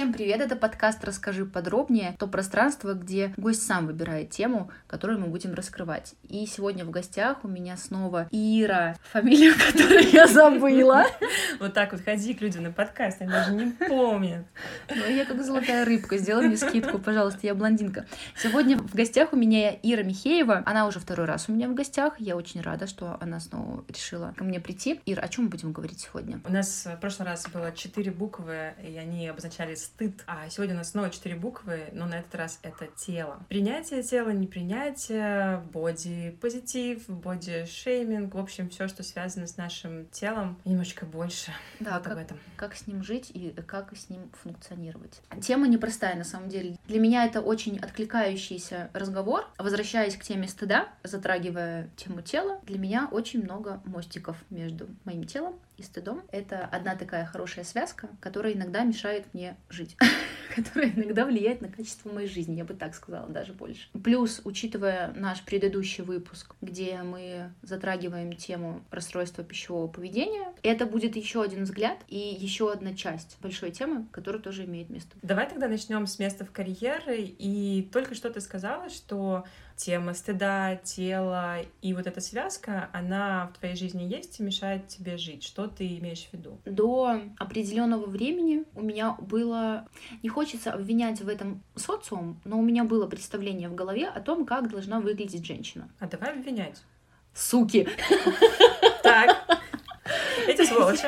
Всем привет, это подкаст «Расскажи подробнее», то пространство, где гость сам выбирает тему, которую мы будем раскрывать. И сегодня в гостях у меня снова Ира, фамилию которой я забыла. Вот так вот ходи к людям на подкаст, они даже не помнят. Ну, я как золотая рыбка, сделай мне скидку, пожалуйста, я блондинка. Сегодня в гостях у меня Ира Михеева, она уже второй раз у меня в гостях, я очень рада, что она снова решила ко мне прийти. Ира, о чем мы будем говорить сегодня? У нас в прошлый раз было четыре буквы, и они обозначали стыд. А сегодня у нас снова четыре буквы, но на этот раз это тело. Принятие тела, непринятие, боди позитив, боди шейминг, в общем, все, что связано с нашим телом, немножечко больше. Да, вот как, об этом. как с ним жить и как с ним функционировать. Тема непростая на самом деле. Для меня это очень откликающийся разговор. Возвращаясь к теме стыда, затрагивая тему тела, для меня очень много мостиков между моим телом и стыдом. Это одна такая хорошая связка, которая иногда мешает мне жить, которая иногда влияет на качество моей жизни, я бы так сказала, даже больше. Плюс, учитывая наш предыдущий выпуск, где мы затрагиваем тему расстройства пищевого поведения, это будет еще один взгляд и еще одна часть большой темы, которая тоже имеет место. Давай тогда начнем с места в карьеры. И только что ты сказала, что тема стыда, тела и вот эта связка, она в твоей жизни есть и мешает тебе жить. Что ты имеешь в виду? До определенного времени у меня было... Не хочется обвинять в этом социум, но у меня было представление в голове о том, как должна выглядеть женщина. А давай обвинять. Суки! Так. Эти сволочи.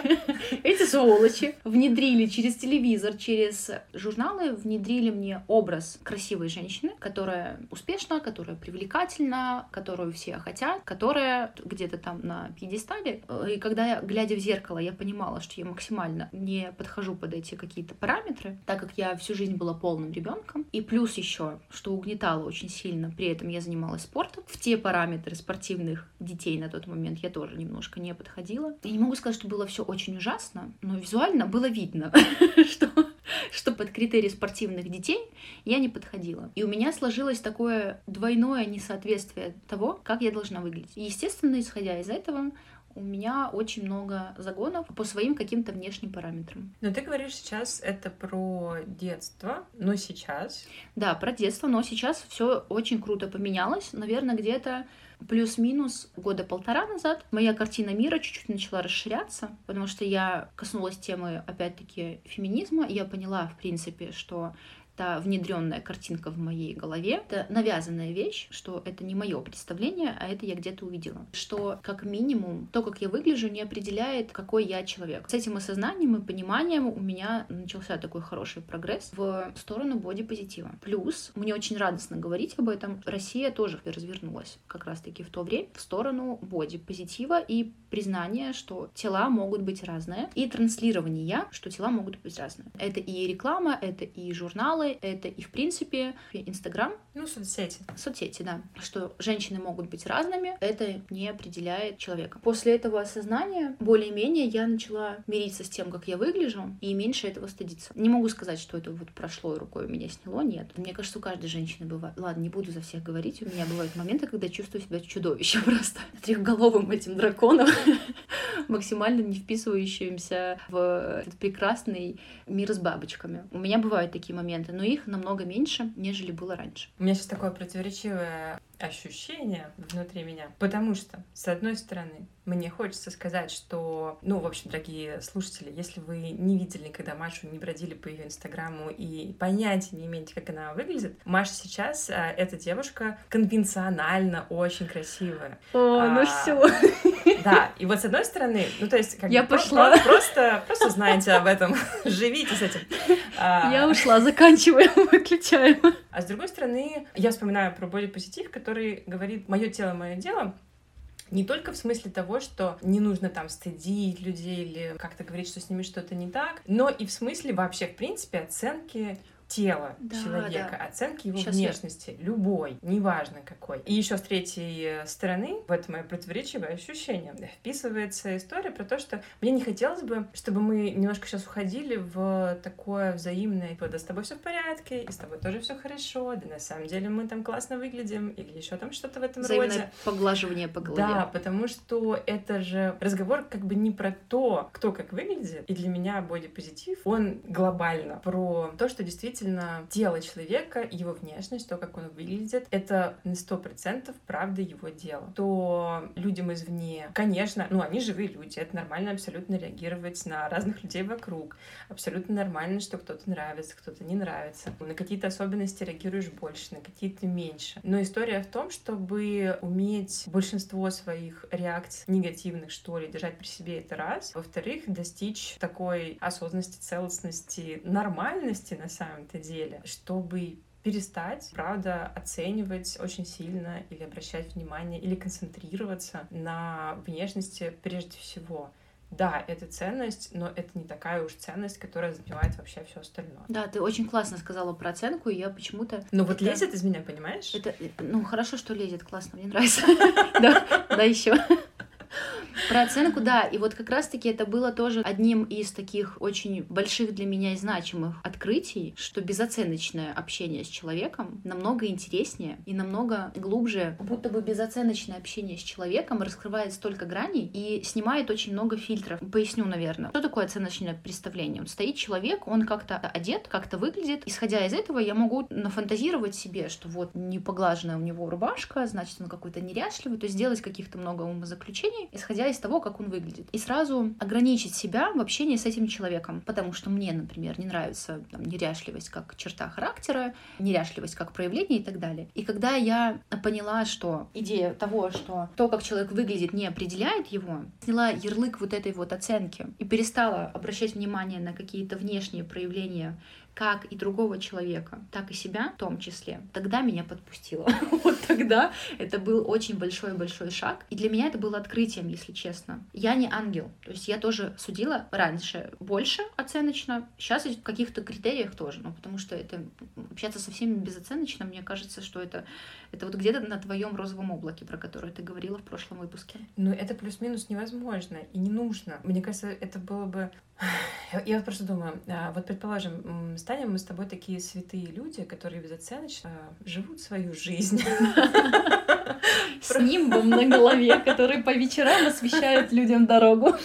Эти сволочи внедрили через телевизор, через журналы, внедрили мне образ красивой женщины, которая успешна, которая привлекательна, которую все хотят, которая где-то там на пьедестале. И когда я, глядя в зеркало, я понимала, что я максимально не подхожу под эти какие-то параметры, так как я всю жизнь была полным ребенком. И плюс еще, что угнетало очень сильно, при этом я занималась спортом. В те параметры спортивных детей на тот момент я тоже немножко не подходила. Я не могу сказать, что было все очень ужасно, но визуально было видно, что, что под критерии спортивных детей я не подходила. И у меня сложилось такое двойное несоответствие того, как я должна выглядеть. И, естественно, исходя из этого, у меня очень много загонов по своим каким-то внешним параметрам. Но ты говоришь сейчас это про детство, но сейчас... Да, про детство, но сейчас все очень круто поменялось. Наверное, где-то плюс-минус года полтора назад моя картина мира чуть-чуть начала расширяться, потому что я коснулась темы, опять-таки, феминизма, и я поняла, в принципе, что та внедренная картинка в моей голове, это навязанная вещь, что это не мое представление, а это я где-то увидела. Что, как минимум, то, как я выгляжу, не определяет, какой я человек. С этим осознанием и пониманием у меня начался такой хороший прогресс в сторону бодипозитива. Плюс, мне очень радостно говорить об этом, Россия тоже развернулась как раз-таки в то время в сторону бодипозитива и признания, что тела могут быть разные, и транслирование, что тела могут быть разные. Это и реклама, это и журналы, это и, в принципе, Инстаграм. Ну, соцсети. Соцсети, да. Что женщины могут быть разными, это не определяет человека. После этого осознания, более-менее, я начала мириться с тем, как я выгляжу, и меньше этого стыдиться. Не могу сказать, что это вот прошло и рукой меня сняло, нет. Мне кажется, у каждой женщины бывает. Ладно, не буду за всех говорить, у меня бывают моменты, когда чувствую себя чудовищем просто. Трехголовым этим драконом, максимально не вписывающимся в этот прекрасный мир с бабочками. У меня бывают такие моменты, но их намного меньше, нежели было раньше. У меня сейчас такое противоречивое ощущение внутри меня, потому что, с одной стороны, мне хочется сказать, что, ну, в общем, дорогие слушатели, если вы не видели никогда Машу, не бродили по ее инстаграму и понятия не имеете, как она выглядит, Маша сейчас а, эта девушка конвенционально очень красивая. О, а, ну все. Да, и вот с одной стороны, ну, то есть, как Я бы, пошла. Просто, просто, просто знайте об этом, живите с этим. А, Я ушла, заканчиваем, выключаем. А с другой стороны, я вспоминаю про бодипозитив, который говорит «мое тело, мое дело», не только в смысле того, что не нужно там стыдить людей или как-то говорить, что с ними что-то не так, но и в смысле вообще, в принципе, оценки тела Да, человека, да. оценки его я- внешности, любой, неважно какой. И еще с третьей стороны, в это мое противоречивое ощущение, вписывается история про то, что мне не хотелось бы, чтобы мы немножко сейчас уходили в такое взаимное, типа, да с тобой все в порядке, и с тобой тоже все хорошо, да на самом деле мы там классно выглядим, или еще там что-то в этом роде. Взаимное поглаживание по голове. Да, потому что это же разговор как бы не про то, кто как выглядит. И для меня бодипозитив, он глобально про то, что действительно тело человека, его внешность, то, как он выглядит, это на сто процентов правда его дело. То людям извне, конечно, ну, они живые люди, это нормально абсолютно реагировать на разных людей вокруг. Абсолютно нормально, что кто-то нравится, кто-то не нравится. На какие-то особенности реагируешь больше, на какие-то меньше. Но история в том, чтобы уметь большинство своих реакций негативных, что ли, держать при себе это раз. Во-вторых, достичь такой осознанности, целостности, нормальности на самом-то деле, чтобы перестать, правда, оценивать очень сильно или обращать внимание, или концентрироваться на внешности прежде всего. Да, это ценность, но это не такая уж ценность, которая занимает вообще все остальное. Да, ты очень классно сказала про оценку, и я почему-то... Но вот это- лезет из меня, понимаешь? Это, э, ну, хорошо, что лезет, классно, мне нравится. Да, да, еще. Про оценку, да. И вот как раз-таки это было тоже одним из таких очень больших для меня и значимых открытий, что безоценочное общение с человеком намного интереснее и намного глубже. Будто бы безоценочное общение с человеком раскрывает столько граней и снимает очень много фильтров. Поясню, наверное. Что такое оценочное представление? Вот стоит человек, он как-то одет, как-то выглядит. Исходя из этого, я могу нафантазировать себе, что вот не поглаженная у него рубашка, значит, он какой-то неряшливый, то есть сделать каких-то много умозаключений, исходя из того, как он выглядит. И сразу ограничить себя в общении с этим человеком. Потому что мне, например, не нравится там, неряшливость как черта характера, неряшливость как проявление и так далее. И когда я поняла, что идея того, что то, как человек выглядит, не определяет его, сняла ярлык вот этой вот оценки и перестала обращать внимание на какие-то внешние проявления как и другого человека, так и себя в том числе, тогда меня подпустило. Вот тогда это был очень большой-большой шаг. И для меня это было открытием, если честно. Я не ангел. То есть я тоже судила раньше больше оценочно, сейчас в каких-то критериях тоже. Ну, потому что это общаться со всеми безоценочно, мне кажется, что это, это вот где-то на твоем розовом облаке, про которое ты говорила в прошлом выпуске. Ну, это плюс-минус невозможно и не нужно. Мне кажется, это было бы... Я, вот просто думаю, а, вот предположим, станем мы с тобой такие святые люди, которые безоценочно а, живут свою жизнь. С нимбом на голове, который по вечерам освещает людям дорогу.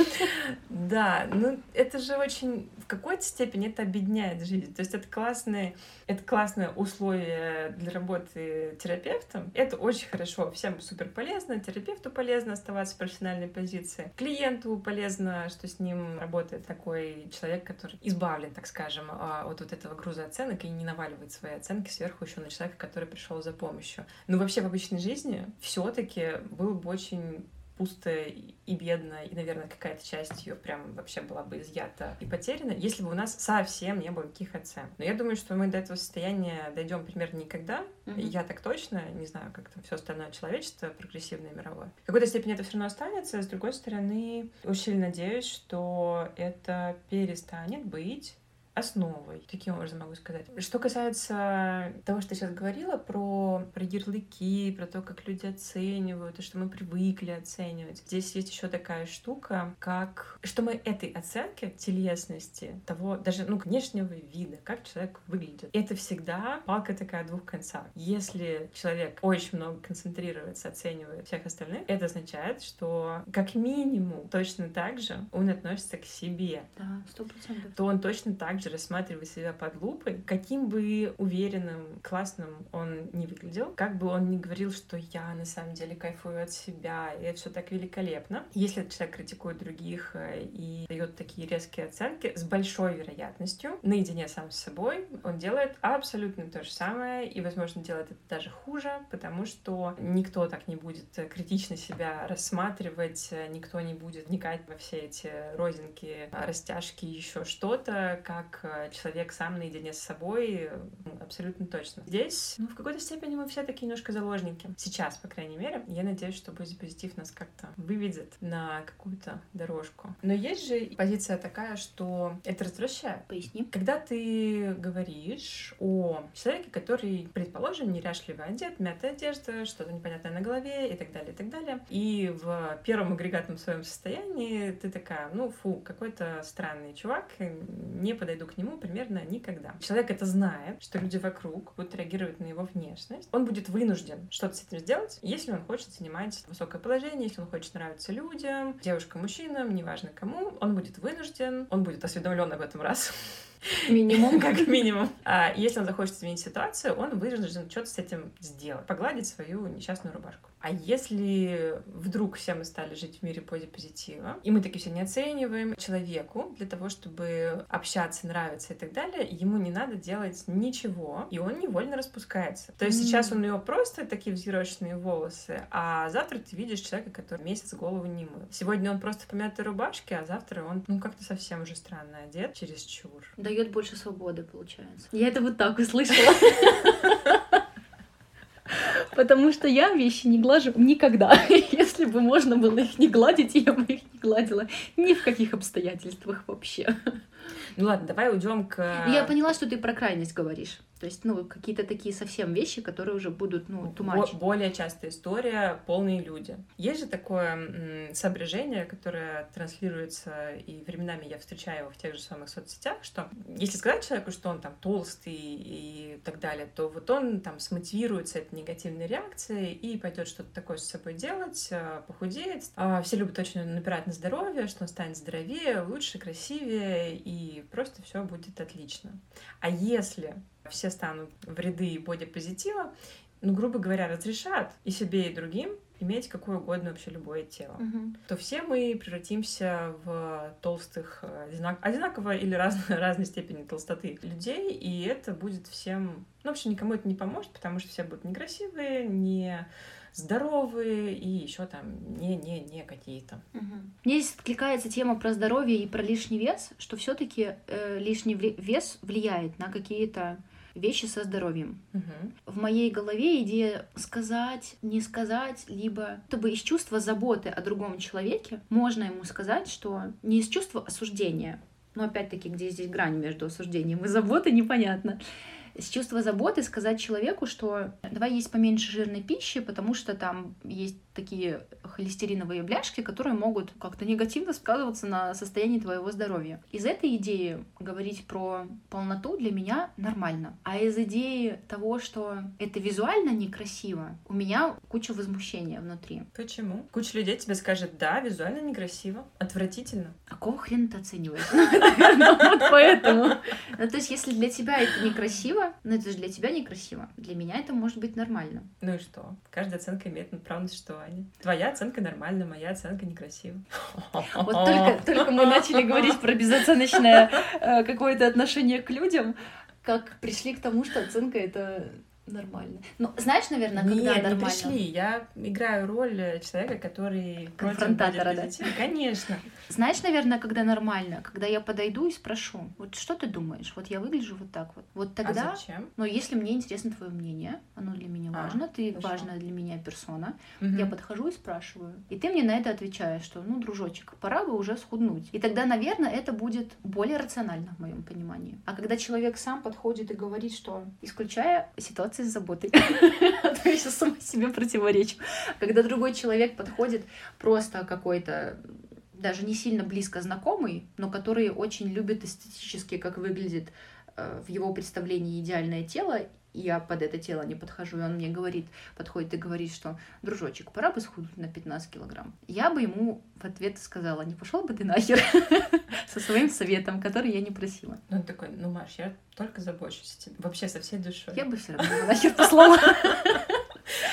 Да, ну это же очень в какой-то степени это объединяет жизнь. То есть это классные, это классное условие для работы терапевтом. Это очень хорошо, всем супер полезно, терапевту полезно оставаться в профессиональной позиции, клиенту полезно, что с ним работает такой человек, который избавлен, так скажем, а, от вот этого груза оценок и не наваливает свои оценки сверху еще на человека, который пришел за помощью. Но вообще в обычной жизни все-таки было бы очень пусто и бедно, и, наверное, какая-то часть ее прям вообще была бы изъята и потеряна, если бы у нас совсем не было никаких оценок. Но я думаю, что мы до этого состояния дойдем примерно никогда. Мгм. Я так точно, не знаю, как там все остальное человечество, прогрессивное мировое. В какой-то степени это все равно останется. С другой стороны, очень надеюсь, что это перестанет быть основой. Таким образом могу сказать. Что касается того, что ты сейчас говорила про, про ярлыки, про то, как люди оценивают, и что мы привыкли оценивать. Здесь есть еще такая штука, как что мы этой оценки телесности, того даже ну, внешнего вида, как человек выглядит, это всегда палка такая двух концах. Если человек очень много концентрируется, оценивает всех остальных, это означает, что как минимум точно так же он относится к себе Да, сто процентов. то он точно так же рассматривает себя под лупой, каким бы уверенным, классным он не выглядел, как бы он ни говорил, что я на самом деле кайфую от себя, и это все так великолепно. Если этот человек критикует других э, и дает такие резкие оценки, с большой вероятностью, наедине сам с собой, он делает абсолютно то же самое, и, возможно, делает это даже хуже, потому что никто так не будет критично себя рассматривать, никто не будет вникать во все эти розинки, растяжки, еще что-то, как как э, человек сам наедине с собой, ну, абсолютно точно. Здесь, ну, в какой-то степени мы все такие немножко заложники. Сейчас, по крайней мере. Я надеюсь, что позитив нас как-то выведет на какую-то дорожку. Но есть же позиция такая, что это развращает. Поясни. Когда ты говоришь о человеке, который, предположим, неряшливо одет, мятая одежда, что-то непонятное на голове и так далее, и так далее, и в первом агрегатном своем состоянии ты такая, ну, фу, какой-то странный чувак, не подойду к нему примерно никогда. Человек это знает, что люди вокруг будут реагировать на его внешность. Он будет вынужден что-то с этим сделать, если он хочет занимать высокое положение, если он хочет нравиться людям, девушкам, мужчинам, неважно кому, он будет вынужден, он будет осведомлен об этом раз, Минимум. Как минимум. А если он захочет изменить ситуацию, он вынужден что-то с этим сделать. Погладить свою несчастную рубашку. А если вдруг все мы стали жить в мире позитива, и мы таки все не оцениваем человеку для того, чтобы общаться, нравиться и так далее, ему не надо делать ничего, и он невольно распускается. То есть mm. сейчас у него просто такие взъерошенные волосы, а завтра ты видишь человека, который месяц голову не мыл. Сегодня он просто в помятой рубашке, а завтра он, ну, как-то совсем уже странно одет, через чур дает больше свободы, получается. Я это вот так услышала. Потому что я вещи не глажу никогда. Если бы можно было их не гладить, я бы их не гладила ни в каких обстоятельствах вообще. Ну ладно, давай уйдем к... Я поняла, что ты про крайность говоришь. То есть, ну, какие-то такие совсем вещи, которые уже будут, ну, тумачить. Более частая история — полные люди. Есть же такое соображение, которое транслируется, и временами я встречаю его в тех же самых соцсетях, что если сказать человеку, что он там толстый и так далее, то вот он там смотивируется этой негативной реакцией и пойдет что-то такое с собой делать, э, похудеет. А все любят очень напирать на здоровье, что он станет здоровее, лучше, красивее, и просто все будет отлично. А если все станут в ряды бодипозитива, ну, грубо говоря, разрешат и себе, и другим иметь какое угодно вообще любое тело, угу. то все мы превратимся в толстых, э, одинак... одинаково или раз... разной степени толстоты людей, и это будет всем... Ну, вообще никому это не поможет, потому что все будут некрасивые, не здоровые и еще там не-не-не какие-то. Угу. Мне здесь откликается тема про здоровье и про лишний вес, что все-таки э, лишний вес влияет на какие-то вещи со здоровьем. Угу. В моей голове идея сказать, не сказать, либо чтобы из чувства заботы о другом человеке можно ему сказать, что не из чувства осуждения, но опять-таки, где здесь грань между осуждением и заботой, непонятно с чувства заботы сказать человеку, что давай есть поменьше жирной пищи, потому что там есть такие холестериновые бляшки, которые могут как-то негативно сказываться на состоянии твоего здоровья. Из этой идеи говорить про полноту для меня нормально. А из идеи того, что это визуально некрасиво, у меня куча возмущения внутри. Почему? Куча людей тебе скажет, да, визуально некрасиво, отвратительно. А какого хрена ты оцениваешь? Вот поэтому. Ну, то есть, если для тебя это некрасиво, ну это же для тебя некрасиво. Для меня это может быть нормально. Ну и что? Каждая оценка имеет право на существование. Твоя оценка нормальна, моя оценка некрасива. Вот только, только мы начали говорить про безоценочное э, какое-то отношение к людям, как пришли к тому, что оценка это нормально. Ну, знаешь, наверное, когда Нет, нормально? не пришли. Я играю роль человека, который Конфронтатора, да? Конечно. Знаешь, наверное, когда нормально? Когда я подойду и спрошу, вот что ты думаешь? Вот я выгляжу вот так вот. Вот тогда... А зачем? Но если мне интересно твое мнение, оно для меня а, важно, ты хорошо. важная для меня персона, угу. я подхожу и спрашиваю. И ты мне на это отвечаешь, что, ну, дружочек, пора бы уже схуднуть. И тогда, наверное, это будет более рационально в моем понимании. А когда человек сам подходит и говорит, что, исключая ситуацию ситуации с заботой. То я сейчас сама себе противоречу. Когда другой человек подходит просто какой-то даже не сильно близко знакомый, но который очень любит эстетически, как выглядит э, в его представлении идеальное тело, я под это тело не подхожу, и он мне говорит, подходит и говорит, что, дружочек, пора бы схуднуть на 15 килограмм. Я бы ему в ответ сказала, не пошел бы ты нахер со своим советом, который я не просила. Ну, он такой, ну, Маш, я только забочусь о тебе, вообще со всей душой. Я бы все равно нахер послала.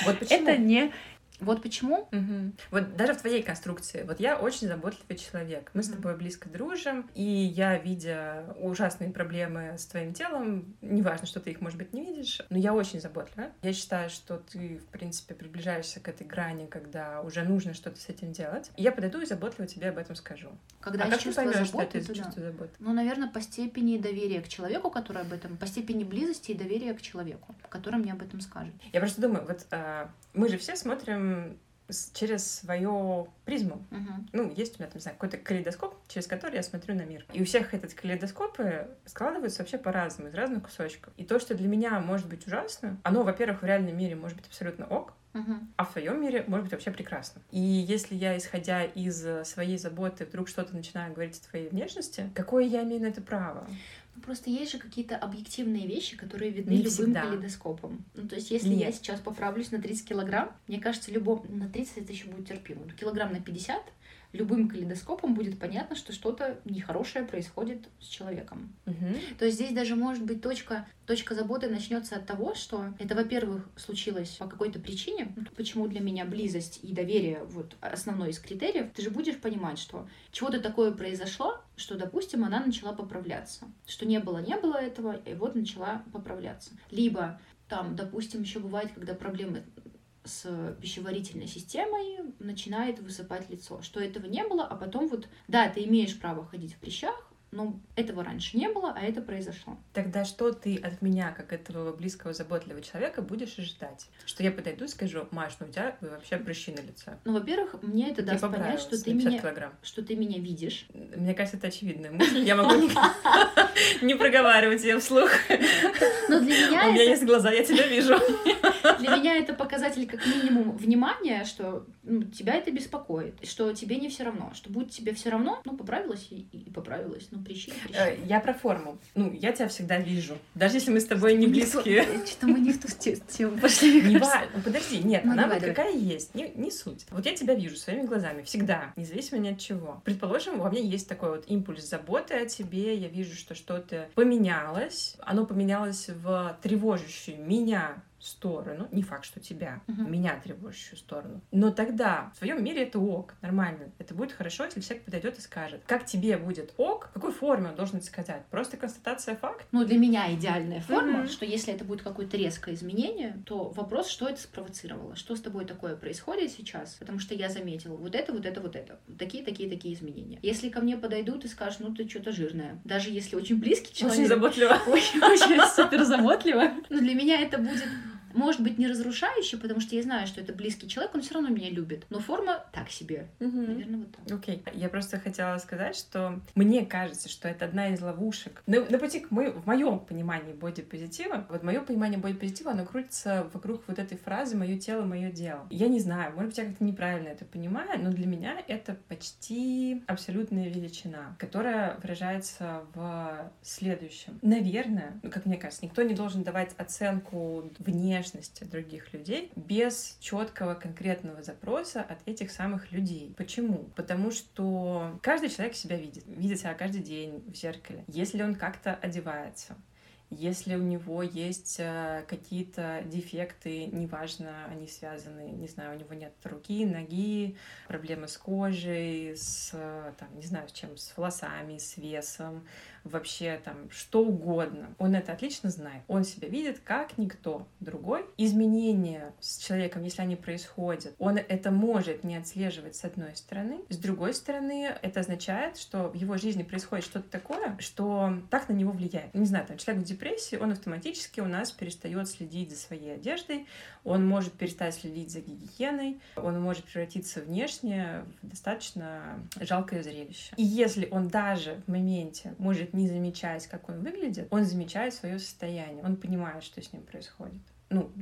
Вот почему? Это не Вот почему? Угу. Вот даже в твоей конструкции. Вот я очень заботливый человек. Мы с тобой близко дружим, и я, видя ужасные проблемы с твоим телом, неважно, что ты их, может быть, не видишь, но я очень заботливая. Я считаю, что ты, в принципе, приближаешься к этой грани, когда уже нужно что-то с этим делать. И я подойду и заботливо тебе об этом скажу. Когда а как ты поймешь, что это из чувства заботы? Ну, наверное, по степени доверия к человеку, который об этом, по степени близости и доверия к человеку, который мне об этом скажет. Я просто думаю, вот а, мы же все смотрим через свою призму. Угу. Ну, есть у меня там, не знаю, какой-то калейдоскоп, через который я смотрю на мир. И у всех этот калейдоскопы складываются вообще по-разному, из разных кусочков. И то, что для меня может быть ужасно, оно, во-первых, в реальном мире может быть абсолютно ок, Угу. а в своем мире может быть вообще прекрасно. И если я, исходя из своей заботы, вдруг что-то начинаю говорить о твоей внешности, какое я имею на это право? Ну, просто есть же какие-то объективные вещи, которые видны Не любым всегда. калейдоскопом. Ну, то есть, если Нет. я сейчас поправлюсь на 30 килограмм, мне кажется, любом... на 30 это еще будет терпимо. Но килограмм на 50 любым калейдоскопом будет понятно, что что-то нехорошее происходит с человеком. Мгм. То есть здесь даже может быть точка, точка заботы начнется от того, что это, во-первых, случилось по какой-то причине, Ну, почему для меня близость и доверие вот основной из критериев, ты же будешь понимать, что чего-то такое произошло, что, допустим, она начала поправляться, что не было, не было этого, и вот начала поправляться. Либо там, допустим, еще бывает, когда проблемы с пищеварительной системой начинает высыпать лицо, что этого не было, а потом вот, да, ты имеешь право ходить в прыщах, но этого раньше не было, а это произошло. Тогда что ты от меня, как этого близкого, заботливого человека, будешь ожидать? Что я подойду и скажу, Маш, ну у тебя вообще прыщи на лице. Ну, во-первых, мне это Тебе даст понять, что ты, на 50 меня, килограмм. что ты меня видишь. Мне кажется, это очевидная мысль. Я могу не- проговаривать ее вслух. Но для У меня, меня это, есть глаза, я тебя вижу. для меня это показатель как минимум внимания, что ну, тебя это беспокоит, что тебе не все равно, что будет тебе все равно, ну, поправилась и, и поправилась, ну, прищи, прищи. Э, Я про форму. Ну, я тебя всегда вижу. Даже если мы с тобой не близкие. Что-то мы не в ту те- тему пошли, Не важно. Ну, подожди, нет, Ну, она вот какая есть, не, не суть. Вот я тебя вижу своими глазами всегда, независимо ни от чего. Предположим, во мне есть такой вот импульс заботы о тебе, я вижу, что что-то поменялось, оно поменялось в тревожащую меня сторону, не факт, что тебя, Мгм. меня тревожащую сторону. Но тогда в твоем мире это ок, нормально. Это будет хорошо, если человек подойдет и скажет, как тебе будет ок, в какой форме он должен сказать. Просто констатация факт. Ну, для меня идеальная форма, Мгм. что если это будет какое-то резкое изменение, то вопрос, что это спровоцировало, что с тобой такое происходит сейчас, потому что я заметила вот это, вот это, вот это, такие, такие, такие изменения. Если ко мне подойдут и скажут, ну ты что-то жирная, даже если очень близкий Очень человек, заботливо. очень, очень супер заботливо, но для меня это будет может быть не разрушающе, потому что я знаю, что это близкий человек, он все равно меня любит. Но форма так себе. Наверное, вот так. Окей. Я просто хотела сказать, что мне кажется, что это одна из ловушек. На, на пути к мо- в моем понимании бодипозитива, вот мое понимание бодипозитива, оно крутится вокруг вот этой фразы «мое тело, мое дело». Я не знаю, может быть, я как-то неправильно это понимаю, но для меня это почти абсолютная величина, которая выражается в следующем. Наверное, ну, как мне кажется, никто не должен давать оценку внешности других людей без четкого конкретного запроса от этих самых людей. Почему? Потому что каждый человек себя видит, видит себя каждый день в зеркале. Если он как-то одевается, если у него есть э, какие-то дефекты, неважно, они связаны, не знаю, у него нет руки, ноги, проблемы с кожей, с, э, там, не знаю, с чем, с волосами, с весом, вообще там что угодно. Он это отлично знает. Он себя видит как никто другой. Изменения с человеком, если они происходят, он это может не отслеживать с одной стороны. С другой стороны, это означает, что в его жизни происходит что-то такое, что так на него влияет. Не знаю, там человек в депрессии, он автоматически у нас перестает следить за своей одеждой, он может перестать следить за гигиеной, он может превратиться внешне в достаточно жалкое зрелище. И если он даже в моменте может не замечать, как он выглядит, он замечает свое состояние, он понимает, что с ним происходит. Ну,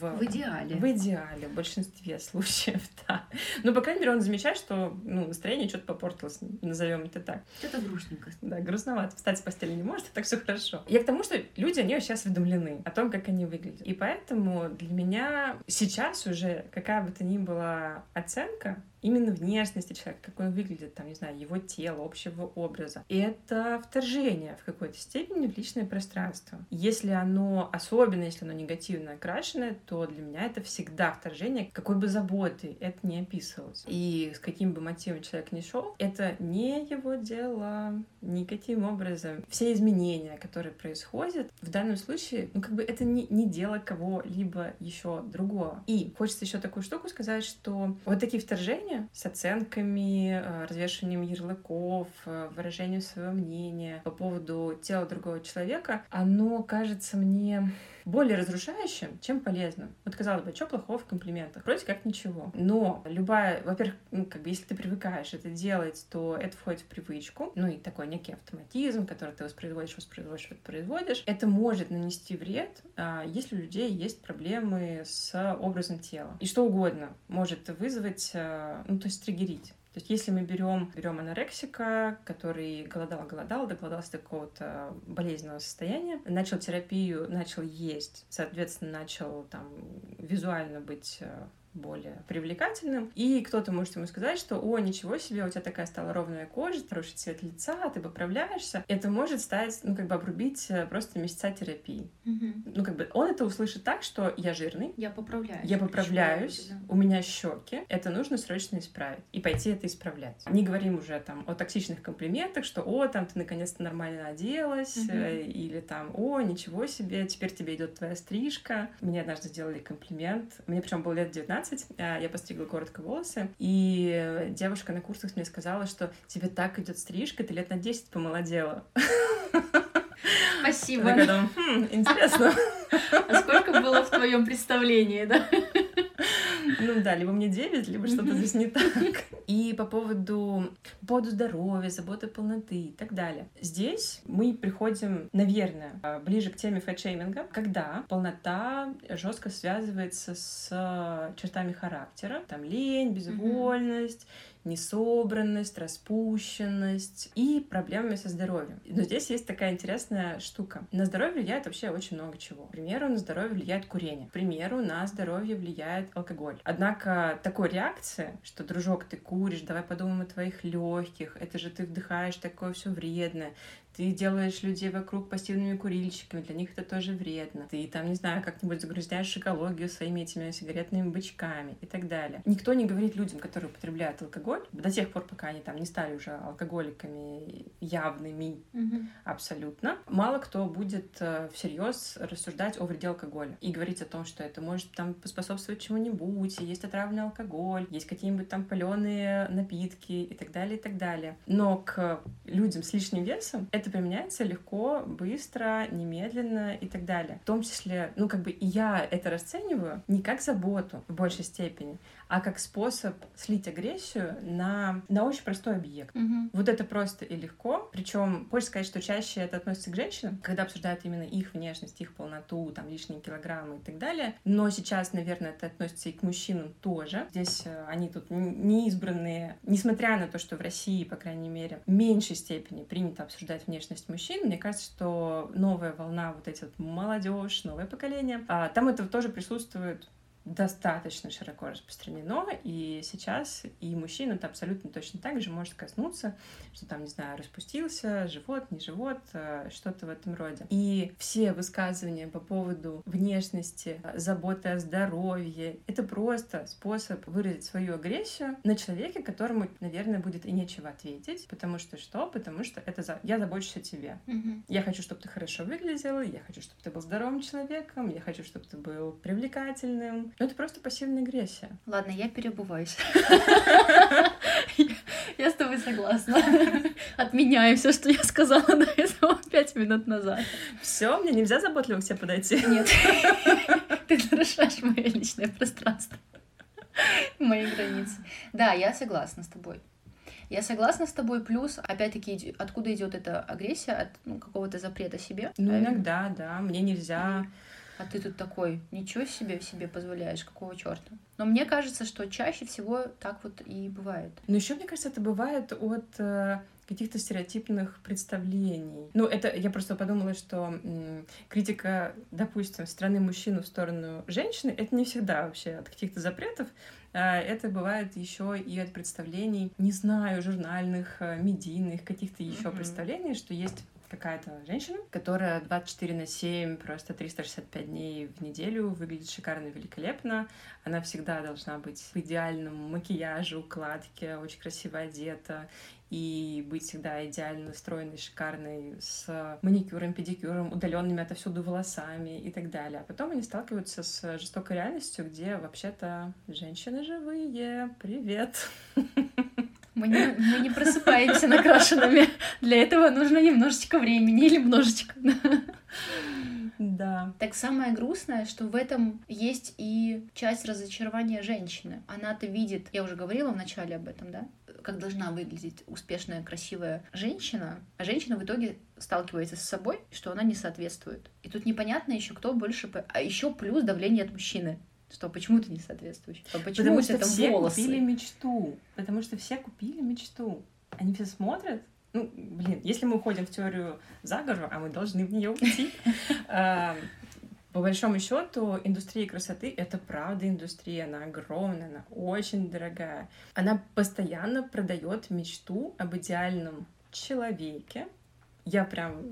в, В идеале. в идеале, в большинстве случаев, да. Ну, по крайней мере, он замечает, что ну, настроение что-то попортилось, назовем это так. Что-то грустненько. Да, грустновато. Встать с постели не может, и так все хорошо. Я к тому, что люди, они вообще осведомлены о том, как они выглядят. И поэтому для меня сейчас уже какая бы то ни была оценка, именно внешности человека, как он выглядит, там, не знаю, его тело, общего образа. И это вторжение в какой-то степени в личное пространство. Если оно, особенно если оно негативно окрашенное, то для меня это всегда вторжение, какой бы заботы это не описывалось. И с каким бы мотивом человек не шел, это не его дело никаким образом. Все изменения, которые происходят, в данном случае, ну, как бы это не, не дело кого-либо еще другого. И хочется еще такую штуку сказать, что вот такие вторжения с оценками, э, развешиванием ярлыков, э, выражением своего мнения по поводу тела другого человека, оно кажется мне более разрушающим, чем полезным. Вот казалось бы, что плохого в комплиментах? Вроде как ничего. Но любая, во-первых, ну, как бы, если ты привыкаешь это делать, то это входит в привычку, ну и такой некий автоматизм, который ты воспроизводишь, воспроизводишь, воспроизводишь. Это может нанести вред, а, если у людей есть проблемы с образом тела. И что угодно может вызвать, а, ну, то есть триггерить. То есть если мы берем, берем анорексика, который голодал, голодал, доголодался до какого-то болезненного состояния, начал терапию, начал есть, соответственно, начал там визуально быть э, более привлекательным. И кто-то может ему сказать, что «О, ничего себе, у тебя такая стала ровная кожа, хороший цвет лица, ты поправляешься». Это может стать, ну, как бы обрубить э, просто месяца терапии. Мгм. Ну, как бы он это услышит так, что я жирный, Я поправляюсь. я поправляюсь, я у меня щеки, это нужно срочно исправить и пойти это исправлять. Не говорим уже там о токсичных комплиментах, что о, там ты наконец-то нормально оделась, э, или там о, ничего себе, теперь тебе идет твоя стрижка. Мне однажды сделали комплимент, мне причем было лет 19, э, я постригла коротко волосы, и девушка на курсах мне сказала, что тебе так идет стрижка, ты лет на 10 помолодела. Спасибо. Я такая думаю, «Хм, интересно. А сколько было в твоем представлении, да? Ну да, либо мне 9, либо что-то здесь не так. И по поводу, по поводу здоровья, заботы полноты и так далее. Здесь мы приходим, наверное, э, ближе к теме фэтшейминга, когда полнота жестко связывается с чертами характера. Там лень, безвольность, несобранность, распущенность и проблемами со здоровьем. Но здесь есть такая интересная штука. На здоровье влияет вообще очень много чего. К примеру, на здоровье влияет курение. К примеру, на здоровье влияет алкоголь. Однако такой реакции, что, дружок, ты куришь, давай подумаем о твоих легких, это же ты вдыхаешь такое все вредное, ты делаешь людей вокруг пассивными курильщиками, для них это тоже вредно. Ты там, не знаю, как-нибудь загрузняешь экологию своими этими сигаретными бычками и так далее. Никто не говорит людям, которые употребляют алкоголь, до тех пор, пока они там не стали уже алкоголиками явными Мгм. абсолютно, мало кто будет э, всерьез рассуждать о вреде алкоголя и говорить о том, что это может там поспособствовать чему-нибудь, есть отравленный алкоголь, есть какие-нибудь там паленые напитки и так далее, и так далее. Но к людям с лишним весом это применяется легко, быстро, немедленно и так далее. В том числе, ну как бы я это расцениваю не как заботу в большей степени, а как способ слить агрессию на, на очень простой объект. Мгм. Вот это просто и легко. Причем, хочется сказать, что чаще это относится к женщинам, когда обсуждают именно их внешность, их полноту, там лишние килограммы и так далее. Но сейчас, наверное, это относится и к мужчинам тоже. Здесь э, они тут не избранные, несмотря на то, что в России, по крайней мере, в меньшей степени принято обсуждать внешность мужчин. Мне кажется, что новая волна, вот эти вот молодежь, новое поколение, а, там это тоже присутствует достаточно широко распространено, и сейчас и мужчина это абсолютно точно так же может коснуться, что там, не знаю, распустился, живот, не живот, э, что-то в этом роде. И все высказывания по поводу внешности, э, заботы о здоровье, это просто способ выразить свою агрессию на человеке, которому, наверное, будет и нечего ответить, потому что что? Потому что это за... я забочусь о тебе. Мгм. Я хочу, чтобы ты хорошо выглядела, я хочу, чтобы ты был здоровым человеком, я хочу, чтобы ты был привлекательным. Ну, это просто пассивная агрессия. Ладно, я переобуваюсь. Я с тобой согласна. Отменяю все, что я сказала до этого пять минут назад. Все, мне нельзя заботливо к тебе подойти. Нет, ты нарушаешь мое личное пространство, мои границы. Да, я согласна с тобой. Я согласна с тобой, плюс, опять-таки, откуда идет эта агрессия? От ну, какого-то запрета себе. Ну, иногда, да, мне нельзя. А ты тут такой, ничего себе себе позволяешь, какого черта? Но мне кажется, что чаще всего так вот и бывает. Но еще, мне кажется, это бывает от э, каких-то стереотипных представлений. Ну, это я просто подумала, что м, критика, допустим, страны мужчины в сторону женщины, это не всегда вообще от каких-то запретов, а это бывает еще и от представлений, не знаю, журнальных, э, медийных, каких-то еще mm-hmm. представлений, что есть какая-то женщина, которая 24 на 7, просто 365 дней в неделю выглядит шикарно, великолепно. Она всегда должна быть в идеальном макияже, укладке, очень красиво одета и быть всегда идеально стройной, шикарной, с маникюром, педикюром, удаленными отовсюду волосами и так далее. А потом они сталкиваются с жестокой реальностью, где вообще-то женщины живые. Привет! Мы не, мы не просыпаемся накрашенными. Для этого нужно немножечко времени или немножечко. Да. Так самое грустное, что в этом есть и часть разочарования женщины. Она-то видит, я уже говорила в начале об этом, да, как должна выглядеть успешная, красивая женщина, а женщина в итоге сталкивается с собой, что она не соответствует. И тут непонятно еще, кто больше... А еще плюс давление от мужчины. Что почему ты не соответствуешь? А почему Потому что все волосы? купили мечту. Потому что все купили мечту. Они все смотрят. Ну, блин, если мы уходим в теорию заговора, а мы должны в нее уйти, а, по большому счету, индустрия красоты — это правда индустрия, она огромная, она очень дорогая. Она постоянно продает мечту об идеальном человеке. Я прям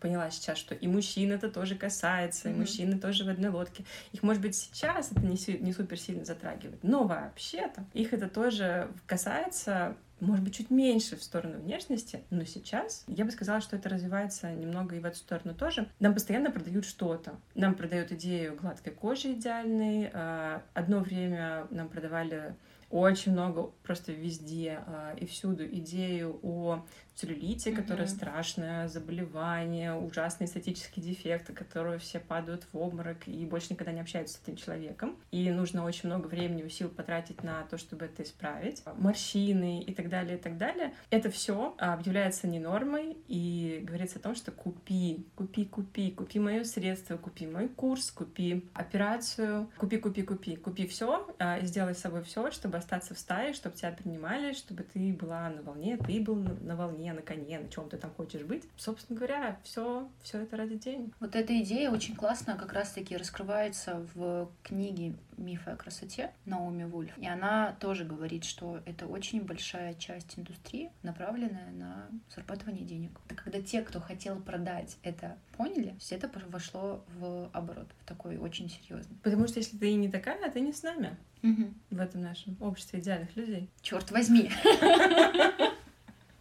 поняла сейчас, что и мужчин это тоже касается, mm-hmm. и мужчины тоже в одной лодке. Их, может быть, сейчас это не, не супер сильно затрагивает, но вообще-то их это тоже касается может быть, чуть меньше в сторону внешности, но сейчас я бы сказала, что это развивается немного и в эту сторону тоже. Нам постоянно продают что-то. Нам продают идею гладкой кожи идеальной. А, одно время нам продавали очень много просто везде а, и всюду идею о целлюлите, mm-hmm. которое страшное заболевание, ужасный эстетический дефект, от которого все падают в обморок и больше никогда не общаются с этим человеком. И нужно очень много времени и сил потратить на то, чтобы это исправить. Морщины и так далее, и так далее. Это все объявляется не нормой и говорится о том, что купи, купи, купи, купи мое средство, купи мой курс, купи операцию, купи, купи, купи, купи все, а, сделай с собой все, чтобы остаться в стае, чтобы тебя принимали, чтобы ты была на волне, ты был на волне, коне, на коне, на чем ты там хочешь быть. Собственно говоря, все, все это ради денег. Вот эта идея очень классно как раз-таки раскрывается в книге «Мифы о красоте» Наоми Вульф. И она тоже говорит, что это очень большая часть индустрии, направленная на зарабатывание денег. Это когда те, кто хотел продать это, поняли, все это вошло в оборот, в такой очень серьезный. Потому что если ты не такая, ты не с нами. Угу. В этом нашем обществе идеальных людей. Черт возьми.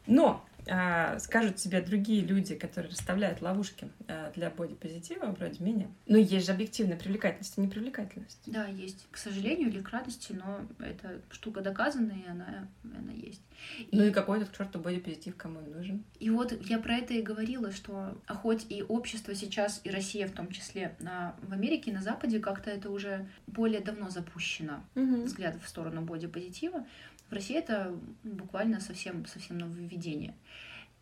Но скажут тебе другие люди, которые расставляют ловушки а, для бодипозитива, вроде меня. Но есть же объективная привлекательность и непривлекательность. Да, есть. К сожалению или к радости, но это штука доказанная, и она, она есть. Ну и, и какой этот к черту бодипозитив кому нужен? И вот я про это и говорила, что а хоть и общество сейчас, и Россия в том числе, на, в Америке, на Западе как-то это уже более давно запущено, угу. взгляд в сторону бодипозитива, в России это буквально совсем, совсем нововведение.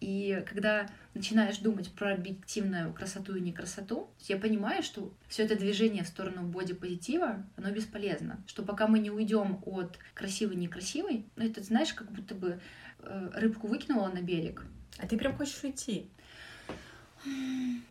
И когда начинаешь думать про объективную красоту и некрасоту, я понимаю, что все это движение в сторону бодипозитива, оно бесполезно. Что пока мы не уйдем от красивой-некрасивой, ну это, знаешь, как будто бы э, рыбку выкинула на берег. А ты прям хочешь уйти?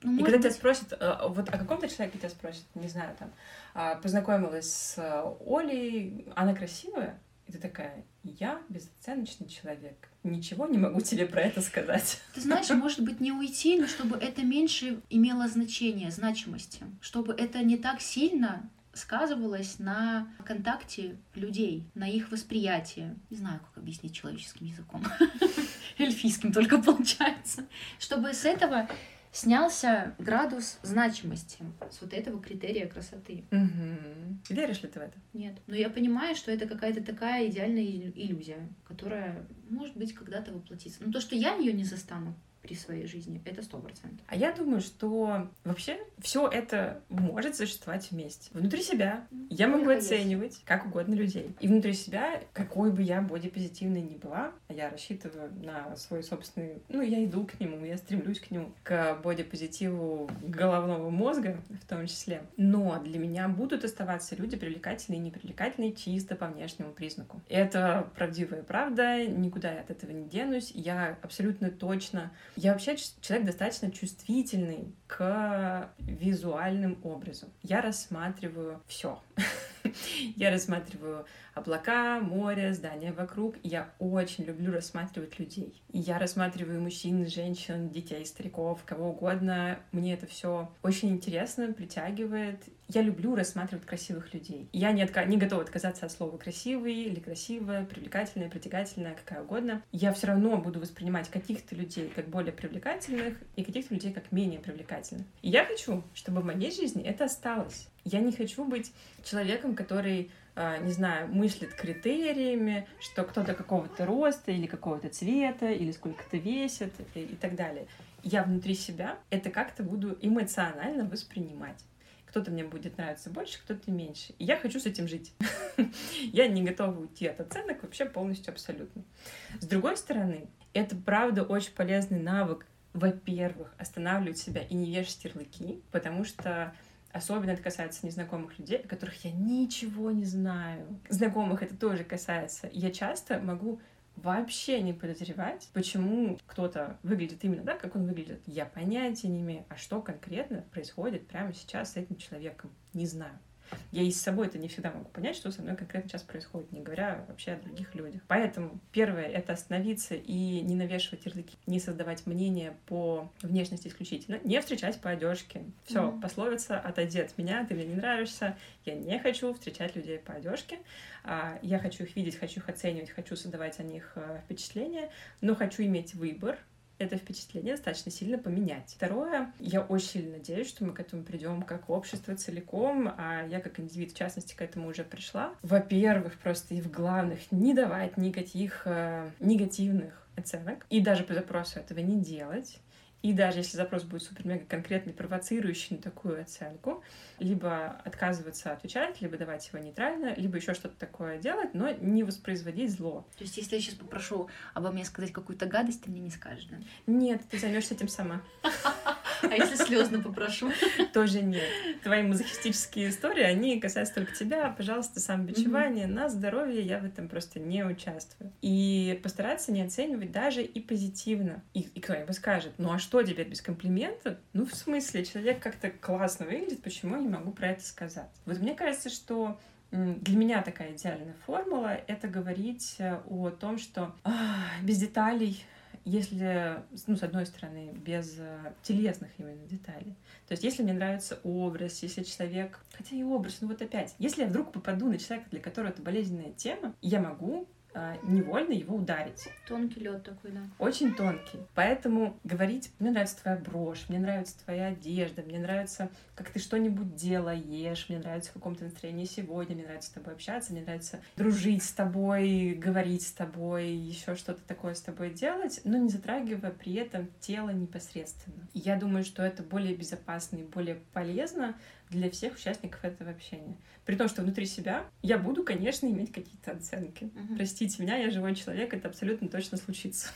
Ну, и когда быть... тебя спросят, э, вот о каком-то человеке тебя спросят, не знаю, там, а, познакомилась с Олей, она красивая? И ты такая, я безоценочный человек. Ничего не могу тебе про это сказать. Ты знаешь, может быть, не уйти, но чтобы это меньше имело значение, значимости. Чтобы это не так сильно сказывалось на контакте людей, на их восприятии. Не знаю, как объяснить человеческим языком. Эльфийским только получается. Чтобы с этого снялся градус значимости с вот этого критерия красоты. Угу. Веришь ли ты в это? Нет. Но я понимаю, что это какая-то такая идеальная иллюзия, которая, может быть, когда-то воплотится. Но то, что я ее не застану, при своей жизни. Это сто процентов. А я думаю, что вообще все это может существовать вместе. Внутри себя я могу оценивать как угодно людей. И внутри себя, какой бы я бодипозитивной ни была, я рассчитываю на свой собственный... Ну, я иду к нему, я стремлюсь к нему, к бодипозитиву головного мозга в том числе. Но для меня будут оставаться люди привлекательные и непривлекательные чисто по внешнему признаку. Это правдивая правда, никуда я от этого не денусь. Я абсолютно точно... Я вообще человек достаточно чувствительный к визуальным образом. Я рассматриваю все. Я рассматриваю облака, море, здания вокруг. Я очень люблю рассматривать людей. Я рассматриваю мужчин, женщин, детей, стариков, кого угодно. Мне это все очень интересно, притягивает. Я люблю рассматривать красивых людей. Я не, отка... не готова отказаться от слова красивый или красивая, привлекательная, притягательная, какая угодно. Я все равно буду воспринимать каких-то людей как более привлекательных и каких-то людей как менее привлекательных. И я хочу, чтобы в моей жизни это осталось. Я не хочу быть человеком, который не знаю, мыслит критериями, что кто-то какого-то роста или какого-то цвета, или сколько-то весит и, и так далее. Я внутри себя это как-то буду эмоционально воспринимать. Кто-то мне будет нравиться больше, кто-то меньше. И я хочу с этим жить. я не готова уйти от оценок вообще полностью абсолютно. С другой стороны, это правда очень полезный навык, во-первых, останавливать себя и не вешать ярлыки, потому что Особенно это касается незнакомых людей, о которых я ничего не знаю. Знакомых это тоже касается. Я часто могу вообще не подозревать, почему кто-то выглядит именно так, как он выглядит. Я понятия не имею, а что конкретно происходит прямо сейчас с этим человеком. Не знаю. Я и с собой это не всегда могу понять, что со мной конкретно сейчас происходит, не говоря вообще о других людях. Поэтому первое — это остановиться и не навешивать ярлыки, не создавать мнение по внешности исключительно, не встречать по одежке. Все, mm-hmm. пословица «отойди от меня, ты мне не нравишься», я не хочу встречать людей по одежке, а, я хочу их видеть, хочу их оценивать, хочу создавать о них э, впечатление, но хочу иметь выбор, это впечатление достаточно сильно поменять. Второе, я очень сильно надеюсь, что мы к этому придем как общество целиком, а я как индивид, в частности, к этому уже пришла. Во-первых, просто и в главных не давать никаких э, негативных оценок, и даже по запросу этого не делать. И даже если запрос будет супер-мега конкретный, провоцирующий на такую оценку, либо отказываться отвечать, либо давать его нейтрально, либо еще что-то такое делать, но не воспроизводить зло. То есть, если я сейчас попрошу обо мне сказать какую-то гадость, ты мне не скажешь, да? Нет, ты займешься этим сама. А если слезно попрошу? Тоже нет. Твои мазохистические истории, они касаются только тебя. Пожалуйста, самобичевание. На здоровье я в этом просто не участвую. И постараться не оценивать даже и позитивно. И, и кто-нибудь скажет, ну а что теперь без комплимента? Ну, в смысле, человек как-то классно выглядит, почему я не могу про это сказать? Вот мне кажется, что для меня такая идеальная формула — это говорить э, о том, что без деталей если, ну, с одной стороны, без э, телесных именно деталей. То есть, если мне нравится образ, если человек... Хотя и образ, ну вот опять, если я вдруг попаду на человека, для которого это болезненная тема, я могу невольно его ударить. Тонкий лед такой, да. Очень тонкий. Поэтому говорить, мне нравится твоя брошь, мне нравится твоя одежда, мне нравится, как ты что-нибудь делаешь, мне нравится в каком-то настроении сегодня, мне нравится с тобой общаться, мне нравится дружить с тобой, говорить с тобой, еще что-то такое с тобой делать, но не затрагивая при этом тело непосредственно. И я думаю, что это более безопасно и более полезно для всех участников этого общения. При том, что внутри себя я буду, конечно, иметь какие-то оценки. Угу. Простите меня, я живой человек, это абсолютно точно случится.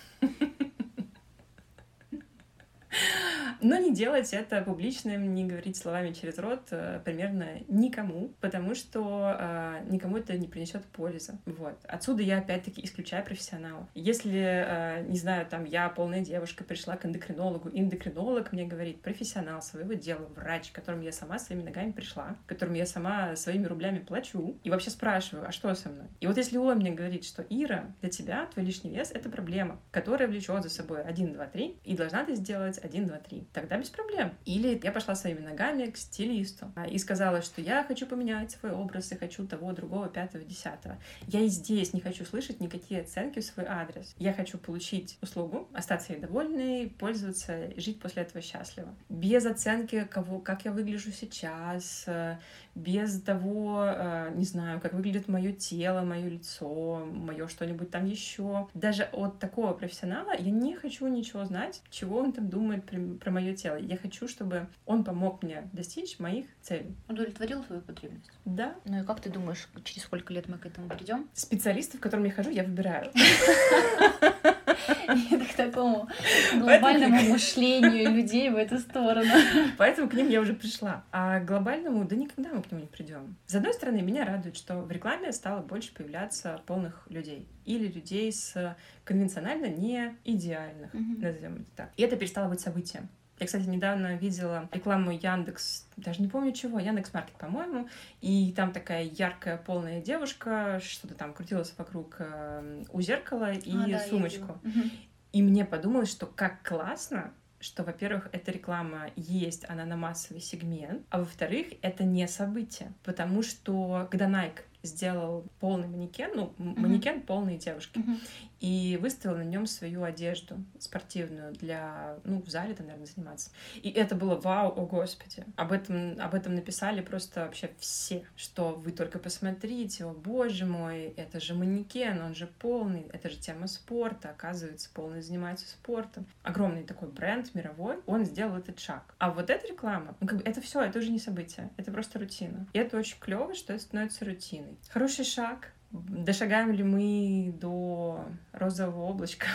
Но не делать это публичным, не говорить словами через рот э, примерно никому, потому что э, никому это не принесет пользы. Вот. Отсюда я опять-таки исключаю профессионала. Если, э, не знаю, там я полная девушка, пришла к эндокринологу, эндокринолог мне говорит, профессионал своего дела, врач, к которому я сама своими ногами пришла, которому я сама своими рублями плачу, и вообще спрашиваю, а что со мной? И вот если он мне говорит, что Ира, для тебя твой лишний вес — это проблема, которая влечет за собой 1, 2, 3, и должна ты сделать 1, 2, 3 тогда без проблем. Или я пошла своими ногами к стилисту а, и сказала, что я хочу поменять свой образ и хочу того, другого, пятого, десятого. Я и здесь не хочу слышать никакие оценки в свой адрес. Я хочу получить услугу, остаться ей довольной, пользоваться жить после этого счастливо. Без оценки, кого, как я выгляжу сейчас, э, без того, э, не знаю, как выглядит мое тело, мое лицо, мое что-нибудь там еще. Даже от такого профессионала я не хочу ничего знать, чего он там думает про, про мое тело. Я хочу, чтобы он помог мне достичь моих целей. Удовлетворил твою потребность? Да. Ну и как ты думаешь, через сколько лет мы к этому придем? Специалистов, к которым я хожу, я выбираю. К такому глобальному мышлению людей в эту сторону. Поэтому к ним я уже пришла. А глобальному, да никогда мы к нему не придем. С одной стороны, меня радует, что в рекламе стало больше появляться полных людей или людей с конвенционально не идеальных, назовем это так. И это перестало быть событием. Я, кстати, недавно видела рекламу Яндекс, даже не помню чего, Яндекс Маркет, по-моему, и там такая яркая, полная девушка, что-то там крутилась вокруг э, у зеркала и а, да, сумочку. И мне подумалось, что как классно, что, во-первых, эта реклама есть, она на массовый сегмент, а во-вторых, это не событие, потому что когда Nike сделал полный манекен, ну, uh-huh. манекен полной девушки, uh-huh. И выставил на нем свою одежду спортивную для, ну, в зале там, наверное, заниматься. И это было вау, о господи. Об этом, об этом написали просто вообще все, что вы только посмотрите, о боже мой, это же манекен, он же полный, это же тема спорта, оказывается, полный занимается спортом. Огромный такой бренд мировой, он сделал этот шаг. А вот эта реклама, ну, как бы это все, это уже не событие, это просто рутина. И это очень клево, что это становится рутиной. Хороший шаг. Дошагаем ли мы до розового облачка?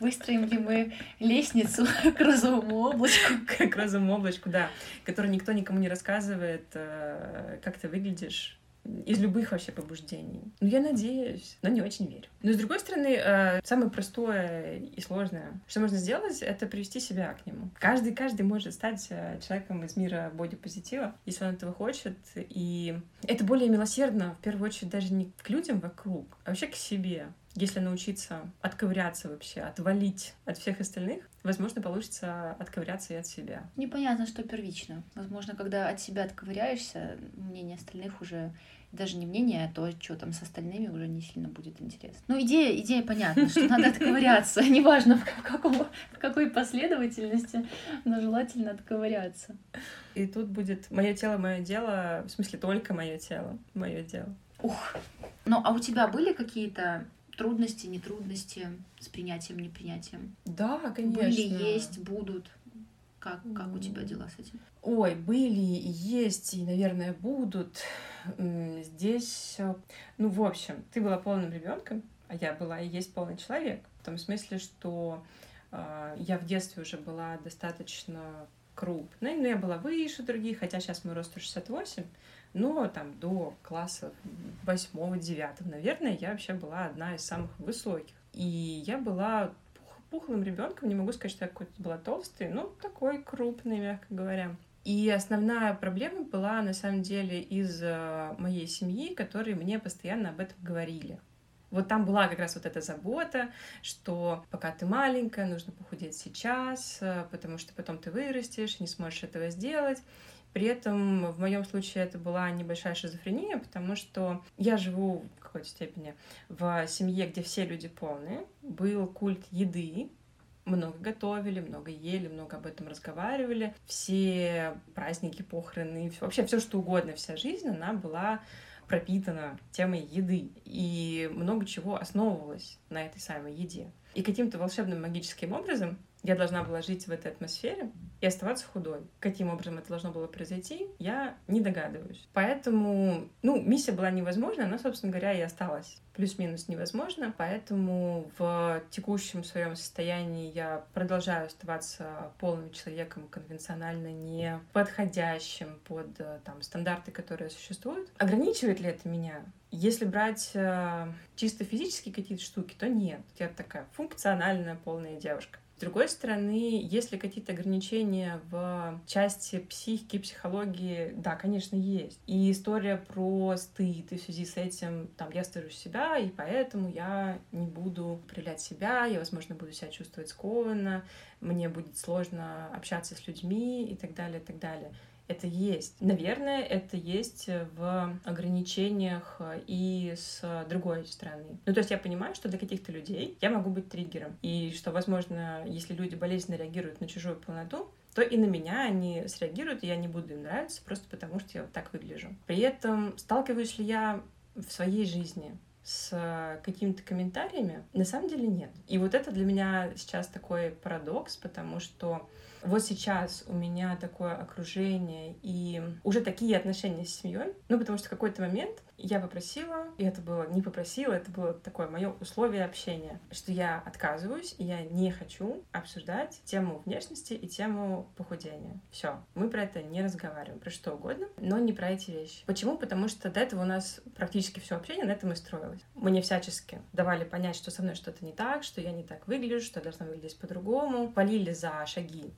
Выстроим ли мы лестницу к розовому облачку? К розовому облачку, да. Который никто никому не рассказывает, э, как ты выглядишь из любых вообще побуждений. Ну, я надеюсь, но не очень верю. Но, с другой стороны, э, самое простое и сложное, что можно сделать, это привести себя к нему. Каждый, каждый может стать э, человеком из мира бодипозитива, если он этого хочет. И это более милосердно, в первую очередь, даже не к людям вокруг, а вообще к себе. Если научиться отковыряться вообще, отвалить от всех остальных, возможно, получится отковыряться и от себя. Непонятно, что первично. Возможно, когда от себя отковыряешься, мнение остальных уже даже не мнение, а то, что там с остальными уже не сильно будет интересно. Ну, идея, идея понятна, что надо отковыряться. Неважно, в, каком, в какой последовательности, но желательно отковыряться. И тут будет мое тело, мое дело, в смысле только мое тело, мое дело. Ух. Ну, а у тебя были какие-то трудности, нетрудности с принятием, непринятием? Да, конечно. Были, есть, будут. Как, как у тебя дела с этим? Ой, были, есть и, наверное, будут. Здесь, ну, в общем, ты была полным ребенком, а я была и есть полный человек. В том смысле, что э, я в детстве уже была достаточно крупной, но я была выше других, хотя сейчас мой рост 168, но там до класса восьмого, девятого, наверное, я вообще была одна из самых высоких. И я была пухлым ребенком, не могу сказать, что я какой-то была толстый, но такой крупный, мягко говоря. И основная проблема была, на самом деле, из э, моей семьи, которые мне постоянно об этом говорили. Вот там была как раз вот эта забота, что пока ты маленькая, нужно похудеть сейчас, э, потому что потом ты вырастешь, не сможешь этого сделать. При этом в моем случае это была небольшая шизофрения, потому что я живу в какой-то степени в семье, где все люди полные. Был культ еды, много готовили, много ели, много об этом разговаривали. Все праздники, похороны, вообще все что угодно, вся жизнь, она была пропитана темой еды. И много чего основывалось на этой самой еде. И каким-то волшебным магическим образом я должна была жить в этой атмосфере и оставаться худой. Каким образом это должно было произойти, я не догадываюсь. Поэтому, ну, миссия была невозможна, она, собственно говоря, и осталась плюс-минус невозможно, поэтому в текущем своем состоянии я продолжаю оставаться полным человеком, конвенционально не подходящим под там, стандарты, которые существуют. Ограничивает ли это меня? Если брать э, чисто физические какие-то штуки, то нет. Я такая функциональная полная девушка. Другой стороны, если какие-то ограничения в части психики, психологии, да, конечно, есть. И история про стыд и в связи с этим, там, я стырю себя, и поэтому я не буду проявлять себя, я, возможно, буду себя чувствовать скованно, мне будет сложно общаться с людьми и так далее, и так далее это есть. Наверное, это есть в ограничениях и с другой стороны. Ну, то есть я понимаю, что для каких-то людей я могу быть триггером. И что, возможно, если люди болезненно реагируют на чужую полноту, то и на меня они среагируют, и я не буду им нравиться просто потому, что я вот так выгляжу. При этом сталкиваюсь ли я в своей жизни с какими-то комментариями? На самом деле нет. И вот это для меня сейчас такой парадокс, потому что вот сейчас у меня такое окружение и уже такие отношения с семьей, ну, потому что в какой-то момент я попросила, и это было не попросила, это было такое мое условие общения, что я отказываюсь, и я не хочу обсуждать тему внешности и тему похудения. Все, мы про это не разговариваем, про что угодно, но не про эти вещи. Почему? Потому что до этого у нас практически все общение на этом и строилось. Мне всячески давали понять, что со мной что-то не так, что я не так выгляжу, что я должна выглядеть по-другому, полили за шаги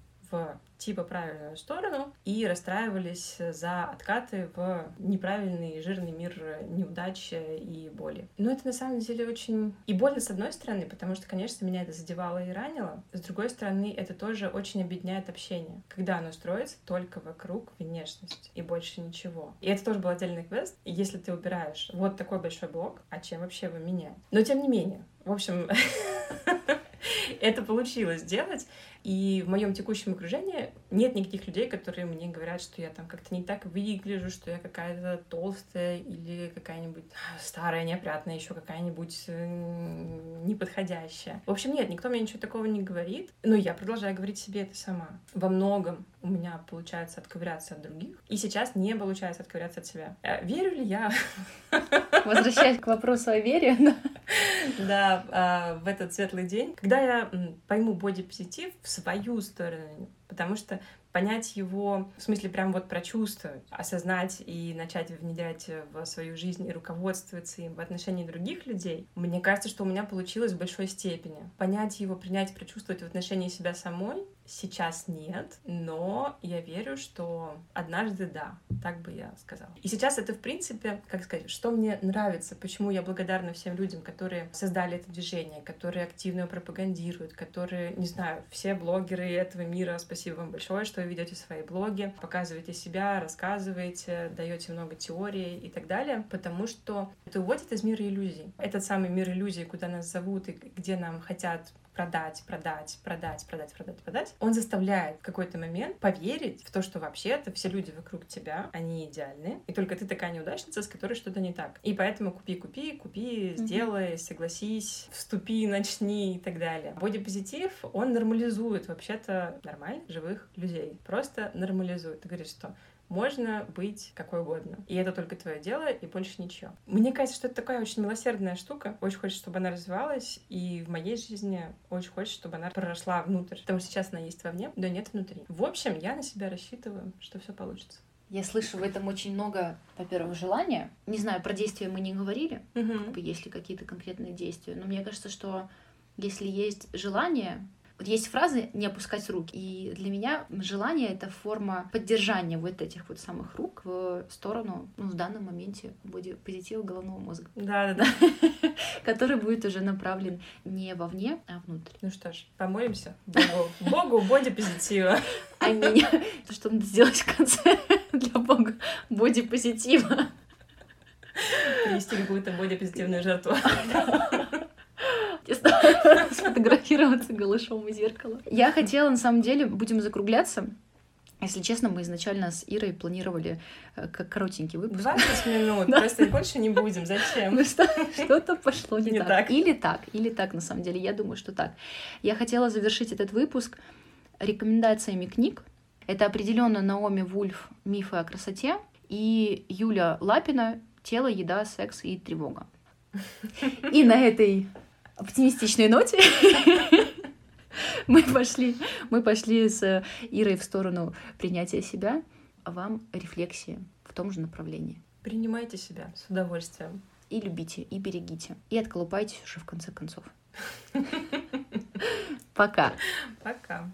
типа правильную сторону и расстраивались за откаты в неправильный жирный мир неудачи и боли. Но это на самом деле очень и больно с одной стороны, потому что, конечно, меня это задевало и ранило. С другой стороны, это тоже очень объединяет общение, когда оно строится только вокруг внешности и больше ничего. И это тоже был отдельный квест. Если ты убираешь вот такой большой блок, а чем вообще его менять? Но тем не менее, в общем, это получилось сделать. И в моем текущем окружении нет никаких людей, которые мне говорят, что я там как-то не так выгляжу, что я какая-то толстая или какая-нибудь старая, неопрятная, еще какая-нибудь неподходящая. В общем, нет, никто мне ничего такого не говорит, но я продолжаю говорить себе это сама. Во многом у меня получается отковыряться от других, и сейчас не получается отковыряться от себя. Э, верю ли я? Возвращаясь к вопросу о вере. Да, а, в этот светлый день, когда я пойму бодипозитив в свою сторону, потому что понять его, в смысле прям вот прочувствовать, осознать и начать внедрять в свою жизнь и руководствоваться им в отношении других людей, мне кажется, что у меня получилось в большой степени. Понять его, принять, прочувствовать в отношении себя самой сейчас нет, но я верю, что однажды да, так бы я сказала. И сейчас это, в принципе, как сказать, что мне нравится, почему я благодарна всем людям, которые создали это движение, которые активно его пропагандируют, которые, не знаю, все блогеры этого мира, спасибо вам большое, что вы ведете свои блоги, показываете себя, рассказываете, даете много теорий и так далее, потому что это уводит из мира иллюзий. Этот самый мир иллюзий, куда нас зовут и где нам хотят продать, продать, продать, продать, продать, продать, он заставляет в какой-то момент поверить в то, что вообще-то все люди вокруг тебя, они идеальны, и только ты такая неудачница, с которой что-то не так. И поэтому купи, купи, купи, сделай, согласись, вступи, начни и так далее. Бодипозитив, он нормализует вообще-то нормальных, живых людей. Просто нормализует. Ты говоришь, что можно быть какой угодно. И это только твое дело, и больше ничего. Мне кажется, что это такая очень милосердная штука. Очень хочется, чтобы она развивалась, и в моей жизни очень хочется, чтобы она проросла внутрь. Потому что сейчас она есть вовне, но нет внутри. В общем, я на себя рассчитываю, что все получится. Я слышу в этом очень много, во-первых, желания. Не знаю, про действия мы не говорили, угу. как бы, есть ли какие-то конкретные действия. Но мне кажется, что если есть желание, вот есть фразы «не опускать руки». И для меня желание — это форма поддержания вот этих вот самых рук в сторону, ну, в данном моменте, будет позитива головного мозга. Да-да-да. Который будет уже направлен не вовне, а внутрь. Ну что ж, помолимся Богу. Богу боди-позитива. Аминь. Что надо сделать в конце для Бога боди-позитива? Принести какую-то боди-позитивную жертву сфотографироваться голышом у зеркала. Я хотела, на самом деле, будем закругляться. Если честно, мы изначально с Ирой планировали э, как коротенький выпуск. 20 минут, просто больше не будем. Зачем? Ну что-то пошло не, так. Или так, или так, на самом деле. Я думаю, что так. Я хотела завершить этот выпуск рекомендациями книг. Это определенно Наоми Вульф «Мифы о красоте» и Юля Лапина «Тело, еда, секс и тревога». И на этой оптимистичной ноте мы пошли, мы пошли с Ирой в сторону принятия себя, а вам рефлексии в том же направлении. Принимайте себя с удовольствием. И любите, и берегите. И отколупайтесь уже в конце концов. Пока. Пока.